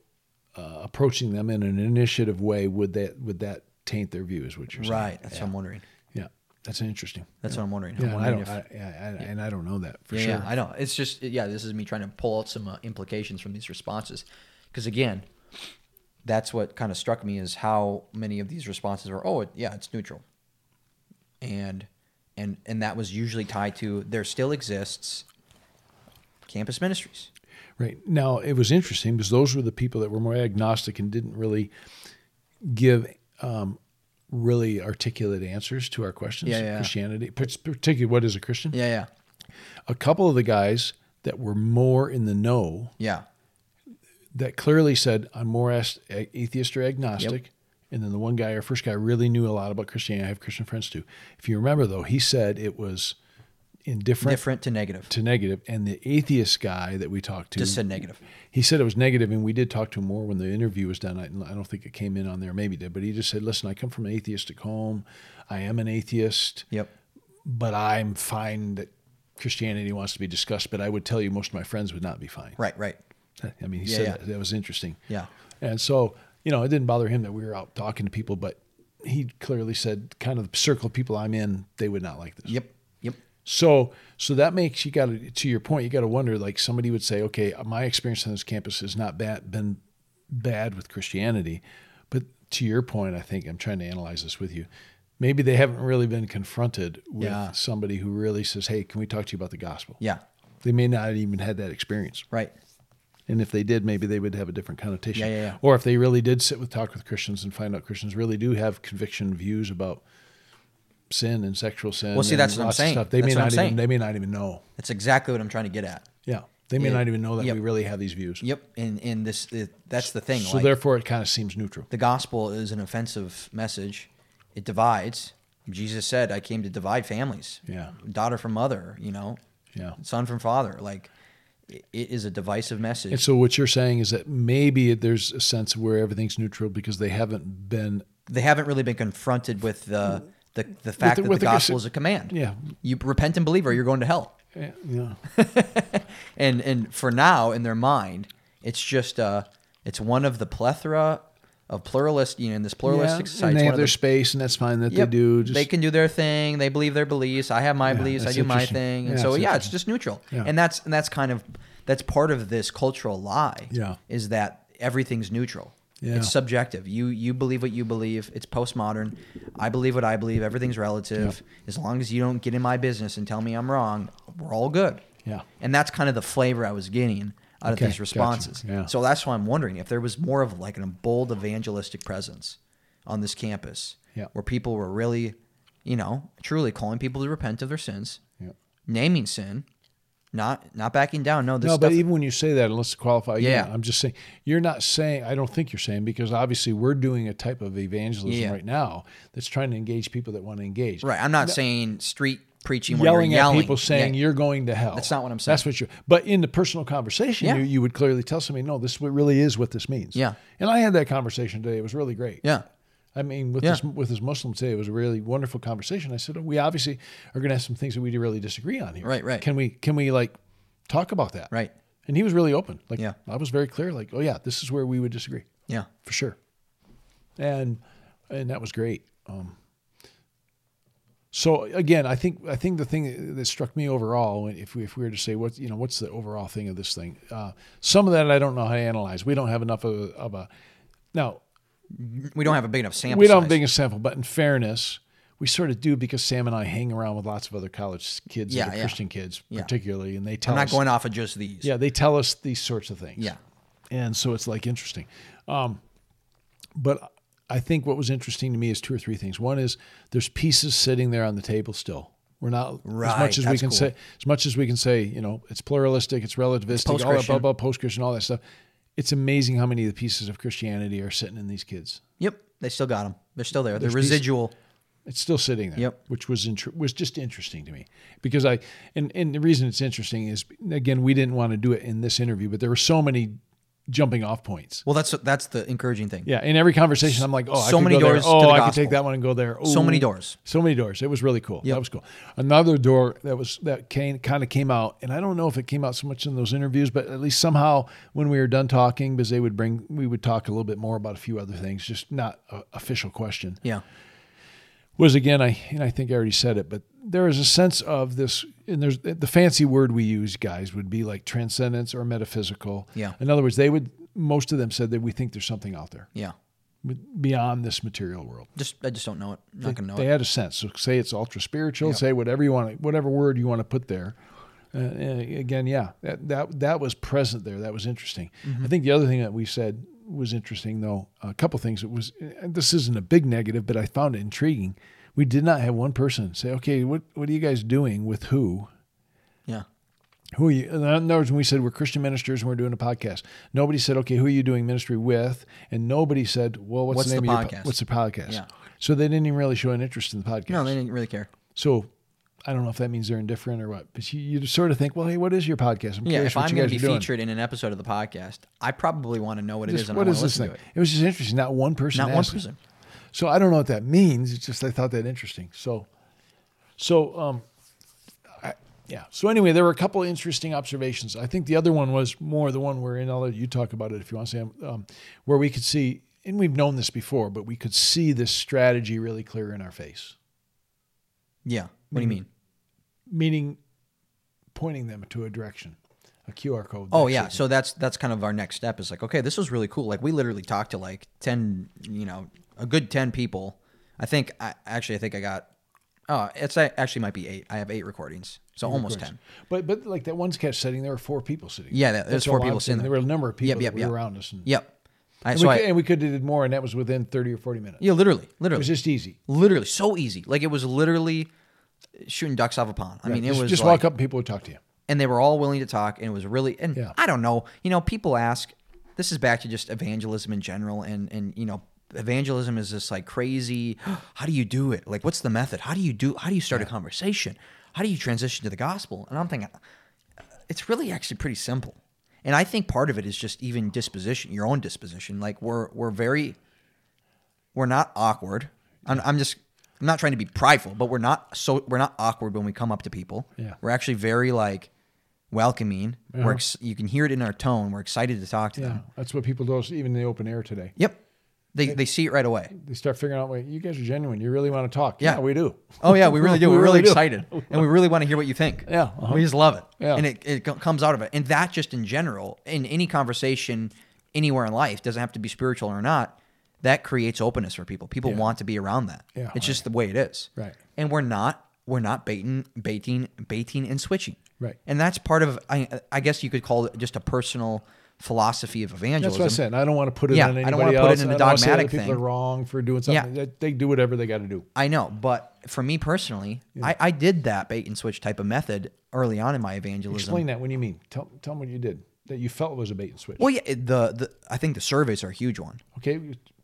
uh, approaching them in an initiative way, would that would that taint their view? Is what you're saying? Right. That's what I'm wondering. Yeah, that's interesting. That's Yeah. what I'm wondering. Yeah, I'm and I wondering don't, if- I, yeah, I, and I don't know that for yeah, sure. yeah, I know. It's just yeah. This is me trying to pull out some uh, implications from these responses, because again, that's what kind of struck me is how many of these responses were, oh, it, yeah, it's neutral, and and and that was usually tied to there still exists campus ministries. Right. Now, it was interesting because those were the people that were more agnostic and didn't really give um, really articulate answers to our questions. Yeah, yeah. Christianity, particularly what is a Christian? Yeah, yeah. A couple of the guys that were more in the know Yeah. That clearly said, I'm more atheist or agnostic. Yep. And then the one guy, our first guy, really knew a lot about Christianity. I have Christian friends too. If you remember, though, he said it was indifferent Different to negative. to negative. And the atheist guy that we talked to Just said negative. He said it was negative, and we did talk to him more when the interview was done. I, I don't think it came in on there, maybe it did, but he just said, "Listen, I come from an atheistic home. I am an atheist. Yep. But I'm fine that Christianity wants to be discussed. But I would tell you, most of my friends would not be fine. Right, right. I mean, he Yeah, said yeah. That, that was interesting. Yeah. And so, you know, it didn't bother him that we were out talking to people, but he clearly said, kind of the circle of people I'm in, they would not like this. Yep. Yep. So, so that makes you got to, to your point, you got to wonder. Like somebody would say, okay, my experience on this campus has not bad, been bad with Christianity, but to your point, I think I'm trying to analyze this with you. Maybe they haven't really been confronted with Yeah. somebody who really says, "Hey, can we talk to you about the gospel?" Yeah. They may not have even had that experience. Right. And if they did, maybe they would have a different connotation. Yeah, yeah, yeah. Or if they really did sit with talk with Christians and find out Christians really do have conviction views about sin and sexual sin. Well, see, that's what I'm saying. Stuff, they That's may not even they may not even know. That's exactly what I'm trying to get at. Yeah, they may Yeah. not even know that Yep. we really have these views. Yep. And and this it, that's the thing. So like, therefore, it kind of seems neutral. the gospel is an offensive message. It divides. Jesus said, "I came to divide families." Yeah. Daughter from mother. You know. Yeah. Son from father. Like, it, is a divisive message. And so what you're saying is that maybe there's a sense where everything's neutral because they haven't been. they haven't really been confronted with the the, the fact the- that the the- gospel is a command. Yeah. You repent and believe, or you're going to hell. Yeah. yeah. and and for now in their mind it's just uh it's one of the plethora of pluralist you know in this pluralistic Yeah, society and they have their the- space, and that's fine that Yep, they do. Just, they can do their thing they believe their beliefs i have my Yeah, beliefs i do my thing and Yeah, so yeah it's just neutral. And that's and that's kind of that's part of this cultural lie Yeah. is that everything's neutral. Yeah. it's subjective. You you believe what you believe it's postmodern. I believe what i believe everything's relative. As long as you don't get in my business and tell me i'm wrong we're all good. Yeah. and that's kind of the flavor I was getting out Okay, of these gotcha. responses. Yeah. So that's why I'm wondering if there was more of like a bold evangelistic presence on this campus Yeah. where people were really, you know, truly calling people to repent of their sins, Yeah. naming sin, not not backing down. No, this no, stuff, but even when you say that, let's qualify. Yeah. I'm just saying you're not saying. I don't think you're saying because obviously we're doing a type of evangelism Yeah. right now that's trying to engage people that want to engage. right. I'm not saying street preaching when Yelling, you're yelling at people saying Yeah. you're going to hell. That's not what I'm saying. That's what you're. But in the personal conversation, Yeah. you, you would clearly tell somebody, no, this really is what this means. Yeah. And I had that conversation today. It was really great. Yeah. I mean, with Yeah. this with this Muslim today, it was a really wonderful conversation. I said, we obviously are going to have some things that we do really disagree on here. Right, right. Can we can we like talk about that? Right. And he was really open. Like, Yeah. I was very clear. Like, oh yeah, this is where we would disagree Yeah. for sure. And and that was great. Um, so again, I think I think the thing that struck me overall, if we if we were to say what you know what's the overall thing of this thing, uh, some of that I don't know how to analyze. We don't have enough of a, of a now We don't have a big enough sample we don't have a big enough sample, but in fairness, we sort of do because Sam and I hang around with lots of other college kids, Yeah, yeah. Christian kids Yeah. particularly, and they tell us. I'm not us, going off of just these. yeah, they tell us these sorts of things. Yeah. And so it's like interesting. Um, but I think what was interesting to me is two or three things. One is there's pieces sitting there on the table still. We're not as much as we can cool. say as much as we can say, you know, it's pluralistic, it's relativistic, all that blah blah post Christian, all that stuff. It's amazing how many of the pieces of Christianity are sitting in these kids. Yep. They still got them. They're still there. They're piece- residual. It's still sitting there. Yep. Which was int- was just interesting to me because I and and the reason it's interesting is again we didn't want to do it in this interview, but there were so many jumping off points. Well, that's that's the encouraging thing. Yeah, in every conversation, I'm like, oh, I So could many go there. doors Oh, I could take that one and go there. So many doors. So many doors. It was really cool. Yep. That was cool. Another door that was that came kind of came out, and I don't know if it came out so much in those interviews, but at least somehow when we were done talking, because they would bring, we would talk a little bit more about a few other things, just not a official question Yeah. Was again I and I think I already said it, but there is a sense of this and there's the fancy word we use guys would be like transcendence or metaphysical. Yeah. In other words, they would most of them said that we think there's something out there Yeah. beyond this material world. Just I just don't know it. I'm not gonna know it. they it. had a sense. So say it's ultra spiritual, Yep. say whatever you want to, whatever word you want to put there. Uh, again, yeah, that, that that was present there. That was interesting. Mm-hmm. I think the other thing that we said was interesting, though. A couple things. It was this isn't a big negative, but I found it intriguing. We did not have one person say, "Okay, what what are you guys doing with who?" Yeah. Who are you? In other words, when we said we're Christian ministers and we're doing a podcast, nobody said, "Okay, who are you doing ministry with?" And nobody said, "Well, what's, What's the name the of your po- podcast? what's the podcast?" Yeah. So they didn't even really show an interest in the podcast. No, they didn't really care. So I don't know if that means they're indifferent or what, but you, you sort of think, well, hey, what is your podcast? I'm Yeah, curious if what I'm going to be doing. featured in an episode of the podcast, I probably want to know what it Just is what I is this thing? it. It was just interesting. Not one person. Not one person. So I don't know what that means. It's just I thought that interesting. So, so um, I, yeah. So anyway, there were a couple of interesting observations. I think the other one was more the one where, and I'll let you talk about it if you want, to, Sam, um, where we could see and we've known this before, but we could see this strategy really clear in our face. Yeah. What do you mean? Meaning pointing them to a direction, a QR code. Oh yeah, so that's that's kind of our next step. Is like, okay, this was really cool. Like we literally talked to like ten, you know, a good ten people. I think I actually I think I got. Oh, it's a- actually might be eight. I have eight recordings, so almost recordings. ten. But but like that one sketch setting, there were four people sitting. Yeah, there. there- there's four people sitting there. There were a number of people Yep, yep, yep. around us. And, Yep. I, And, so we, I, could, and we could have did more, and that was within thirty or forty minutes. yeah, literally, literally. It was just easy. literally so easy. Like it was literally shooting ducks off a pond. I mean, it just, was just like, walk up, and people would talk to you. and they were all willing to talk and it was really and Yeah. i don't know you know people ask this is back to just evangelism in general and and you know evangelism is this like crazy how do you do it? Like what's the method? How do you do how do you start a conversation? How do you transition to the gospel? And i'm thinking uh, it's really actually pretty simple. And i think part of it is just even disposition your own disposition. Like we're we're very we're not awkward. I'm, I'm just i'm not trying to be prideful but we're not so we're not awkward when we come up to people Yeah. we're actually very like welcoming we're ex- you can hear it in our tone we're excited to talk to Yeah, them that's what people do, even in the open air today. yep they, they see it right away They start figuring out, wait, you guys are genuine. You really want to talk. Yeah. we do. oh yeah we really do We we're really, really do. excited and we really want to hear what you think Yeah, uh-huh. we just love it Yeah. and it, it comes out of it and that just in general in any conversation anywhere in life doesn't have to be spiritual or not that creates openness for people people Yeah. want to be around that Yeah, it's just the way it is Right. and we're not we're not baiting baiting baiting and switching Right. and that's part of I, I guess you could call it just a personal philosophy of evangelism That's what I said. I don't want to put it Yeah, I don't wanna else. put it in a don't wanna say other dogmatic people thing. are wrong for doing something. Yeah. they do whatever they got to do. I know, but for me personally, I, I did that bait and switch type of method early on in my evangelism. Explain that when you mean. Tell, tell them what you did that you felt was a bait and switch. Well, yeah, it- the, the I think the surveys are a huge one. okay.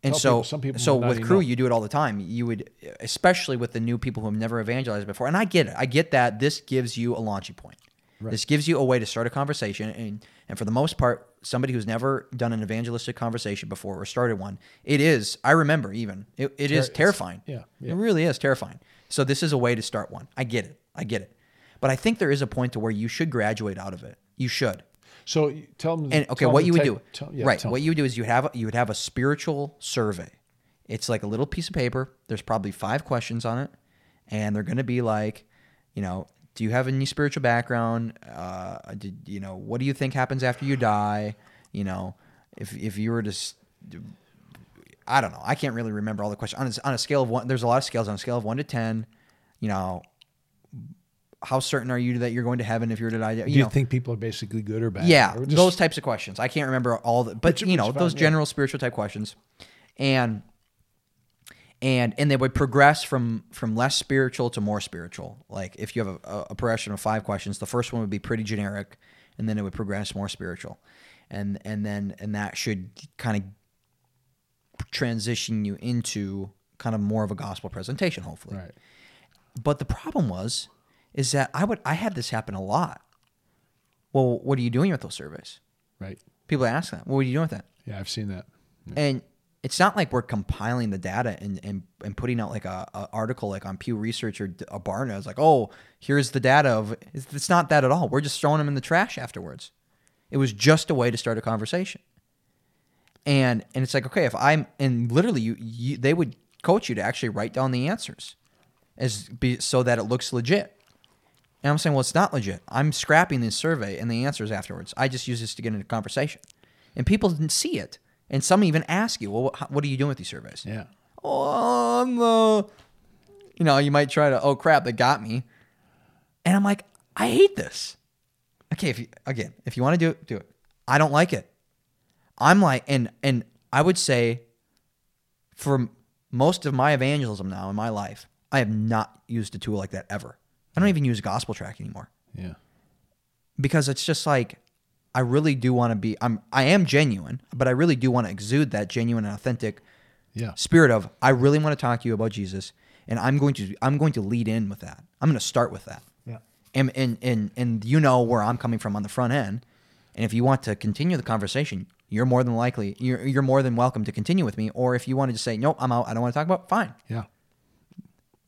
And tell so, people- some people so might not with even Cru, know. you do it all the time. You would, especially with the new people who have never evangelized before. And I get it. I get that this gives you a launching point. This gives you a way to start a conversation, and and for the most part, somebody who's never done an evangelistic conversation before or started one, it is. I remember even it, it is it's- terrifying. yeah, yeah. it really is terrifying. So this is a way to start one. I get it. I get it. But I think there is a point to where you should graduate out of it. You should. So tell them. And okay, what you would type- do, tell- yeah, right? What them. you would do is you have you would have a spiritual survey. It's like a little piece of paper. There's probably five questions on it, and they're going to be like, you know, do you have any spiritual background? Uh, did you know what do you think happens after you die? You know, if if you were to, I don't know. I can't really remember all the questions on a, on a scale of one. There's a lot of scales on a scale of one to ten. You know, how certain are you that you're going to heaven if you're to die? You Do you know, think people are basically good or bad? yeah, Or just- those types of questions. I can't remember all the, but you know, those yeah. general spiritual type questions, and and and they would progress from from less spiritual to more spiritual. Like if you have a, a progression of five questions, the first one would be pretty generic, and then it would progress more spiritual, and and then and that should kind of transition you into kind of more of a gospel presentation, hopefully. Right. But the problem was, is that I would I had this happen a lot. Well, what are you doing with those surveys? Right. People ask that. What are you doing with that? Yeah, I've seen that. And it's not like we're compiling the data and, and, and putting out like a, a article like on Pew Research or a uh, Barna. It's like, oh, here's the data of. It's, it's not that at all. We're just throwing them in the trash afterwards. It was just a way to start a conversation. And and it's like, okay, if I'm and literally you, you they would coach you to actually write down the answers as be, so that it looks legit. And I'm saying, well, it's not legit. I'm scrapping this survey and the answers afterwards. I just use this to get into conversation. And people didn't see it. And some even ask you, well, what, what are you doing with these surveys? Yeah. Oh, I'm the, you know, you might try to, oh crap, they got me. And I'm like, I hate this. Okay, if you, again, if you want to do it, do it. I don't like it. I'm like, and and I would say, for most of my evangelism now in my life, I have not used a tool like that ever. I don't even use gospel tract anymore Yeah. because it's just like I really do want to be I'm I am genuine, but I really do want to exude that genuine and authentic Yeah. spirit of I really want to talk to you about Jesus and I'm going to I'm going to lead in with that. I'm going to start with that. Yeah. And and and and you know where I'm coming from on the front end. And if you want to continue the conversation, you're more than likely you're you're more than welcome to continue with me or if you wanted to say nope, I'm out, I don't want to talk about, it, fine. Yeah.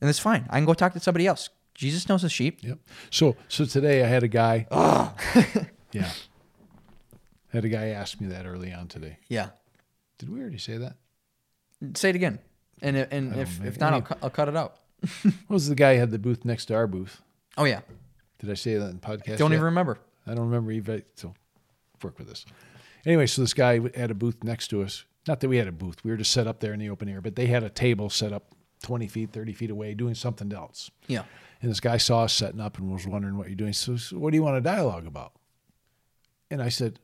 And it's fine. I can go talk to somebody else. Jesus knows his sheep. Yep. So so today I had a guy. yeah. Had a guy ask me that early on today. Yeah. Did we already say that? Say it again. And and if know, if not, I'll, cu- I'll cut it out. What was the guy who had the booth next to our booth? Oh yeah. Did I say that in the podcast? Don't yet? even remember. I don't remember even. So work with this. Anyway, so this guy had a booth next to us. Not that we had a booth. We were just set up there in the open air, but they had a table set up 20 feet, 30 feet away doing something else. Yeah. And this guy saw us setting up and was wondering what you're doing. So, so what do you want to dialogue about? And I said,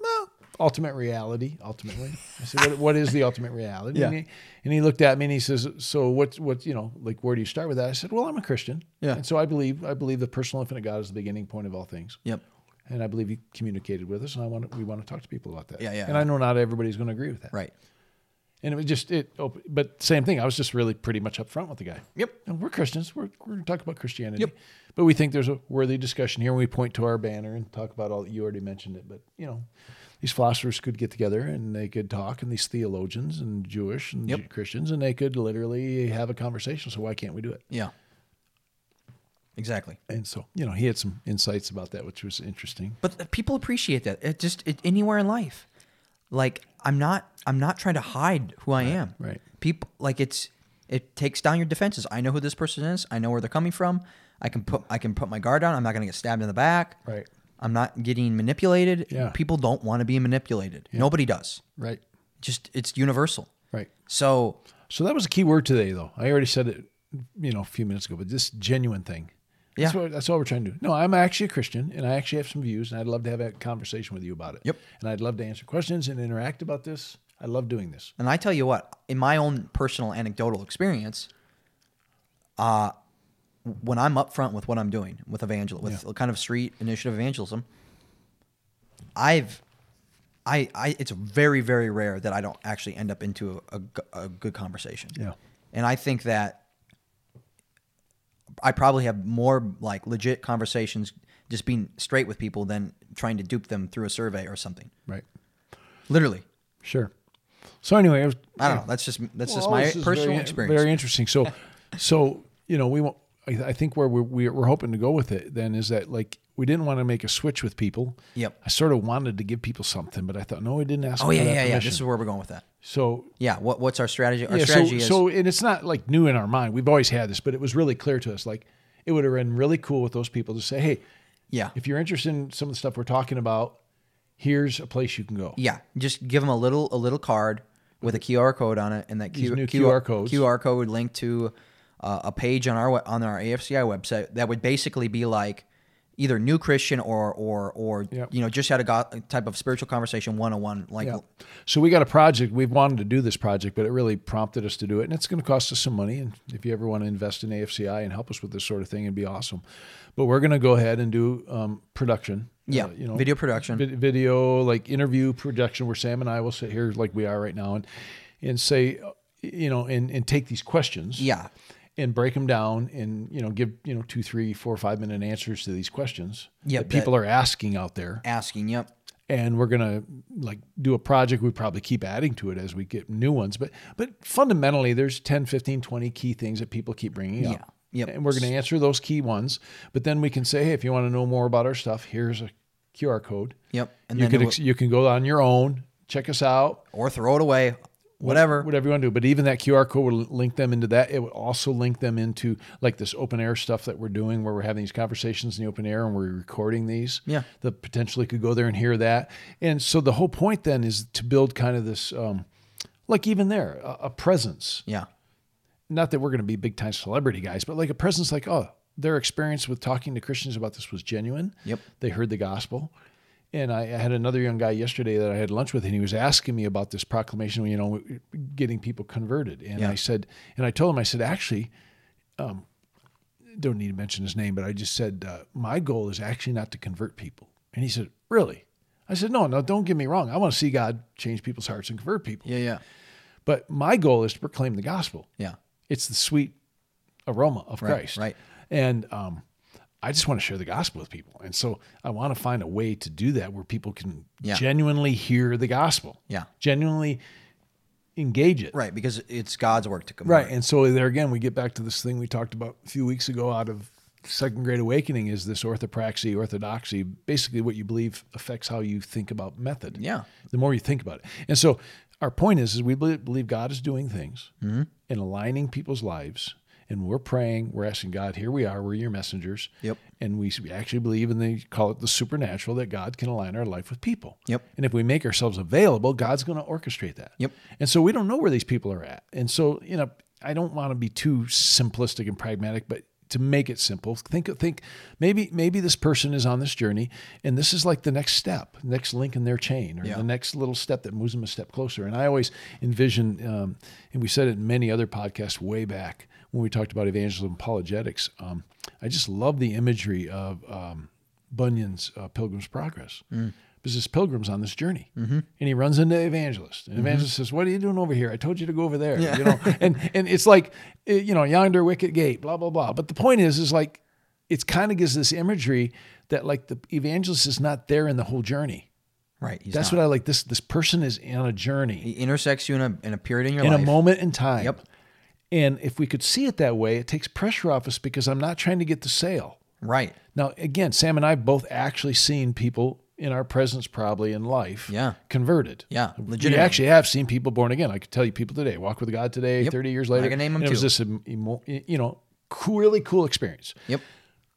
well, ultimate reality, ultimately. I said, what, what is the ultimate reality? Yeah. And, he, and he looked at me and he says, so what, what, you know, like, where do you start with that? I said, well, I'm a Christian. Yeah. And so I believe, I believe the personal infinite God is the beginning point of all things. Yep. And I believe he communicated with us and I want to, we want to talk to people about that. Yeah, yeah, And yeah. I know not everybody's going to agree with that. Right. And it was just, it, but same thing. I was just really pretty much upfront with the guy. Yep. And we're Christians. We're, we're going to talk about Christianity. Yep. But we think there's a worthy discussion here. And we point to our banner and talk about all, that you already mentioned it, but you know, these philosophers could get together and they could talk and these theologians and Jewish and Yep. Christians and they could literally have a conversation. So why can't we do it? Yeah. Exactly. And so, you know, he had some insights about that, which was interesting. But uh, people appreciate that. It just it, anywhere in life. Like I'm not I'm not trying to hide who I am. right. People like it's it takes down your defenses. I know who this person is. I know where they're coming from. I can put I can put my guard down. I'm not going to get stabbed in the back. Right. I'm not getting manipulated. Yeah. People don't want to be manipulated. Nobody does. Right. Just it's universal. Right. So So that was a key word today, though. I already said it, you know, a few minutes ago, but this genuine thing. That's, Yeah. what, that's all we're trying to do. No, I'm actually a Christian, and I actually have some views, and I'd love to have a conversation with you about it. Yep. And I'd love to answer questions and interact about this. I love doing this. And I tell you what, in my own personal anecdotal experience, uh, when I'm upfront with what I'm doing with evangel with Yeah. kind of street initiative evangelism, I've, I, I, it's very, very rare that I don't actually end up into a good conversation. Yeah. And I think that I probably have more like legit conversations just being straight with people than trying to dupe them through a survey or something. Right. Literally. Sure. So anyway, I, was, I don't know. That's just that's just my personal very, experience. Very interesting. So, so you know, we want. I I think where we're, we're we're hoping to go with it then is that like we didn't want to make a switch with people. Yep. I sort of wanted to give people something, but I thought no, we didn't ask. Oh yeah, yeah, yeah. This is where we're going with that. So Yeah. What what's our strategy? Our yeah, strategy so, is so and it's not like new in our mind. We've always had this, but it was really clear to us. Like it would have been really cool with those people to say, hey, yeah, if you're interested in some of the stuff we're talking about, here's a place you can go. yeah. Just give them a little a little card with a QR code on it, and that Q, new QR, QR codes. QR code would link to uh, a page on our on our AFCI website that would basically be like either new Christian or or or Yep. you know just had a go- type of spiritual conversation one on one like Yeah. So we got a project. We've wanted to do this project, but it really prompted us to do it, and it's going to cost us some money. And if you ever want to invest in AFCI and help us with this sort of thing, it'd be awesome. But we're going to go ahead and do um, production. Yeah, uh, you know, video production. vid- video like interview production, where Sam and I will sit here like we are right now, and and say, uh, you know, and and take these questions. Yeah. And break them down, and you know, give you know two, three, four, five minute answers to these questions Yep, that people that- are asking out there asking. Yep. and we're gonna like do a project we probably keep adding to it as we get new ones but but fundamentally there's 10 15 20 key things that people keep bringing up Yeah. Yep. and we're gonna answer those key ones but then we can say hey if you want to know more about our stuff here's a qr code Yep. And you can will- you can go on your own check us out or throw it away. Whatever. whatever you want to do but even that qr code will link them into that it would also link them into like this open air stuff that we're doing where we're having these conversations in the open air and we're recording these Yeah. that potentially could go there and hear that and so the whole point then is to build kind of this um, like even there a, a presence Yeah. not that we're going to be big time celebrity guys but like a presence like oh their experience with talking to christians about this was genuine Yep. they heard the gospel and I, I had another young guy yesterday that I had lunch with, and he was asking me about this proclamation, you know, getting people converted. And Yeah. I said, and I told him, I said, actually, um, don't need to mention his name, but I just said, uh, my goal is actually not to convert people. And he said, really? I said, no, no, don't get me wrong. I want to see God change people's hearts and convert people. Yeah. Yeah. But my goal is to proclaim the gospel. Yeah. It's the sweet aroma of Right, Christ. right. And um, I just want to share the gospel with people. And so I want to find a way to do that where people can Yeah. genuinely hear the gospel. Yeah. Genuinely engage it. Right. Because it's God's work to convert. Right. And so there again, we get back to this thing we talked about a few weeks ago out of second great awakening is this orthopraxy, orthodoxy. Basically, what you believe affects how you think about method. Yeah. The more you think about it, and so our point is, is we believe believe God is doing things Mm-hmm. and aligning people's lives. And we're praying, we're asking God, here we are, we're your messengers. Yep. And we actually believe in the call it the supernatural that God can align our life with people. Yep. And if we make ourselves available, God's going to orchestrate that. Yep. And so we don't know where these people are at. And so, you know, I don't want to be too simplistic and pragmatic, but to make it simple, think think maybe maybe this person is on this journey and this is like the next step, next link in their chain, or Yeah. the next little step that moves them a step closer. And I always envision, um, and we said it in many other podcasts way back when we talked about evangelism apologetics. Um, I just love the imagery of um, Bunyan's uh, Pilgrim's Progress. Because this pilgrim's on this journey, mm-hmm. and he runs into evangelist, and evangelist says, "What are you doing over here? I told you to go over there." You know, and and it's like, eh, you know, yonder wicket gate, blah blah blah. But the point is, is like, it's kind of gives this imagery that like the evangelist is not there in the whole journey. Right. he's That's not. what I like. This this person is on a journey He intersects you in a, in a period in your life in life. a moment in time. Yep. And if we could see it that way, it takes pressure off us because I'm not trying to get the sale. Right. Now, again, Sam and I have both actually seen people in our presence, probably in life, Yeah. converted. Yeah, we legitimately. actually have seen people born again. I could tell you people today walk with God today, Yep. thirty years later. I can name 'em and It was this, you know, cool, really cool experience. Yep.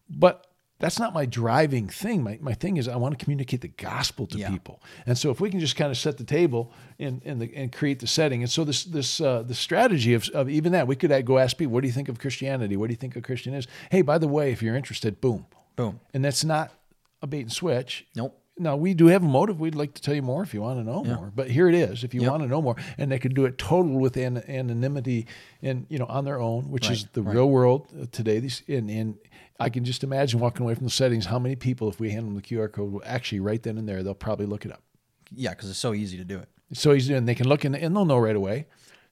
But that's not my driving thing. My, my thing is I want to communicate the gospel to Yeah. people. And so if we can just kind of set the table and and, the, and create the setting. And so this this uh, the strategy of, of even that, we could go ask people, what do you think of Christianity? What do you think a Christian is? Hey, by the way, if you're interested, boom. Boom. And that's not a bait and switch. Nope. Now we do have a motive. We'd like to tell you more if you want to know more. But here it is. If you Yep. want to know more, and they could do it total with an, anonymity and you know on their own, which is the right. real world uh, today. These and, and I can just imagine walking away from the settings. How many people, if we hand them the QR code, will actually right then and there they'll probably look it up. Yeah, because it's so easy to do it. It's so easy, and they can look in, and they'll know right away.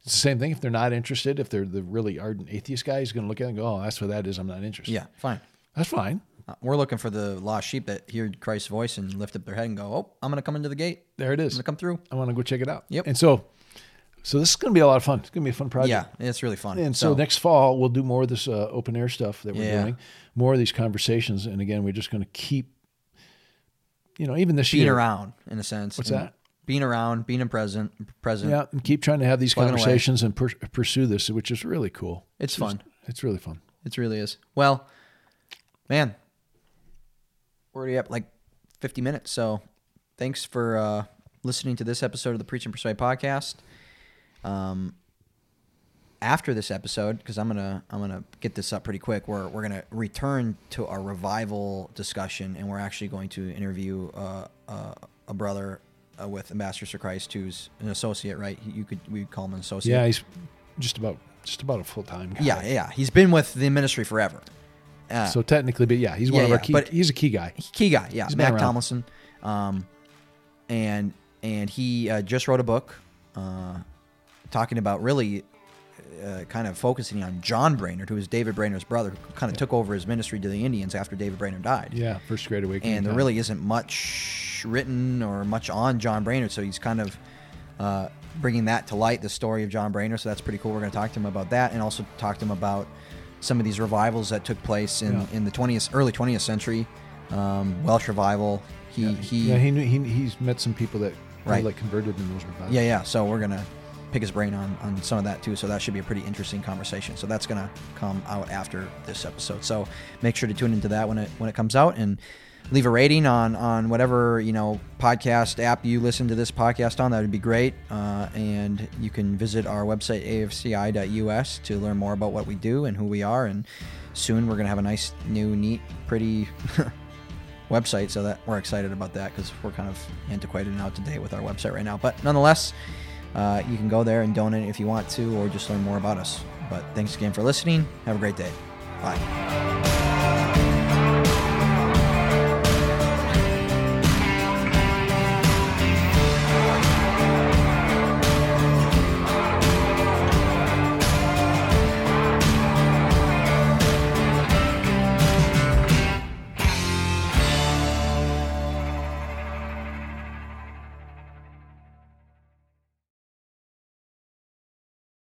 It's the same thing if they're not interested. If they're the really ardent atheist guy, he's going to look at it and go, "Oh, that's what that is. I'm not interested." Yeah, fine. that's fine. Uh, We're looking for the lost sheep that hear Christ's voice and lift up their head and go, "Oh, I'm going to come into the gate. There it is. I'm going to come through." I want to go check it out. Yep. And so, so this is going to be a lot of fun. It's going to be a fun project. Yeah, it's really fun. And so, next fall we'll do more of this uh, open air stuff that we're Yeah. doing, more of these conversations, and again we're just going to keep, you know, even this being year, around in a sense. What's that? Being around, being in present, present. yeah, and keep trying to have these Plugging away. conversations and pur- pursue this, which is really cool. It's fun. It's really fun. It really is. Well, man, we're already up like 50 minutes. So thanks for uh, listening to this episode of the Preach and Persuade podcast. Um, after this episode, because I'm gonna I'm gonna get this up pretty quick. We're we're gonna return to our revival discussion, and we're actually going to interview uh, uh, a brother uh, with Ambassadors for Christ, who's an associate, right? You could we call him an associate. Yeah, he's just about just about a full time guy. yeah, yeah. He's been with the ministry forever. Uh, So technically, but yeah, he's one Yeah, of our yeah, key. but- he's a key guy. key guy, yeah, He's Mack. Tomlinson, um, and and he uh, just wrote a book uh, talking about really uh, kind of focusing on John Brainerd, who was David Brainerd's brother, who kind of took over his ministry to the Indians after David Brainerd died. Yeah, first great awakening. and there really isn't much written or much on John Brainerd, so he's kind of uh, bringing that to light, the story of John Brainerd. So that's pretty cool. We're going to talk to him about that, and also talk to him about some of these revivals that took place in, Yeah. in the 20th, early 20th century, um, Welsh revival. He he yeah, he knew he, he's met some people that Right. like converted in those revivals. yeah, yeah. So we're gonna pick his brain on on some of that too. So that should be a pretty interesting conversation. So that's gonna come out after this episode. So make sure to tune into that when it when it comes out and leave a rating on on whatever you know podcast app you listen to this podcast on. That would be great. Uh, and you can visit our website afci.us to learn more about what we do and who we are. And soon we're gonna have a nice new neat pretty. website so that we're excited about that because we're kind of antiquated and out to date with our website right now but nonetheless uh, you can go there and donate if you want to or just learn more about us but thanks again for listening have a great day bye